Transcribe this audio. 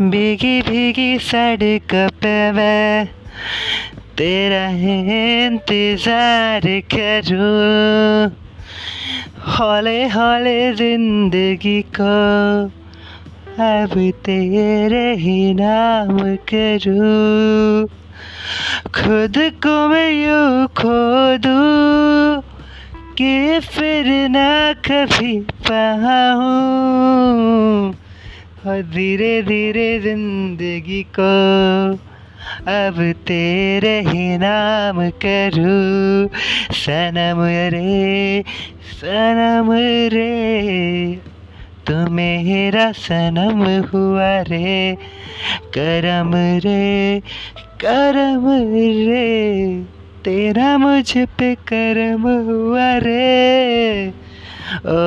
भीगी भीगी सड़क पे मैं तेरा इंतज़ार करूँ। हौले हौले ज़िंदगी को अब तेरे ही नाम करूँ। खुद को मैं यूँ खो दूँ। कि फिर ना कभी पाऊँ। और धीरे धीरे ज़िंदगी को अब तेरे ही नाम करूँ। सनम रे सनम रे, तू मेरा सनम हुआ रे। करम रे करम रे। तेरा मुझ पे करम हुआ रे ओ,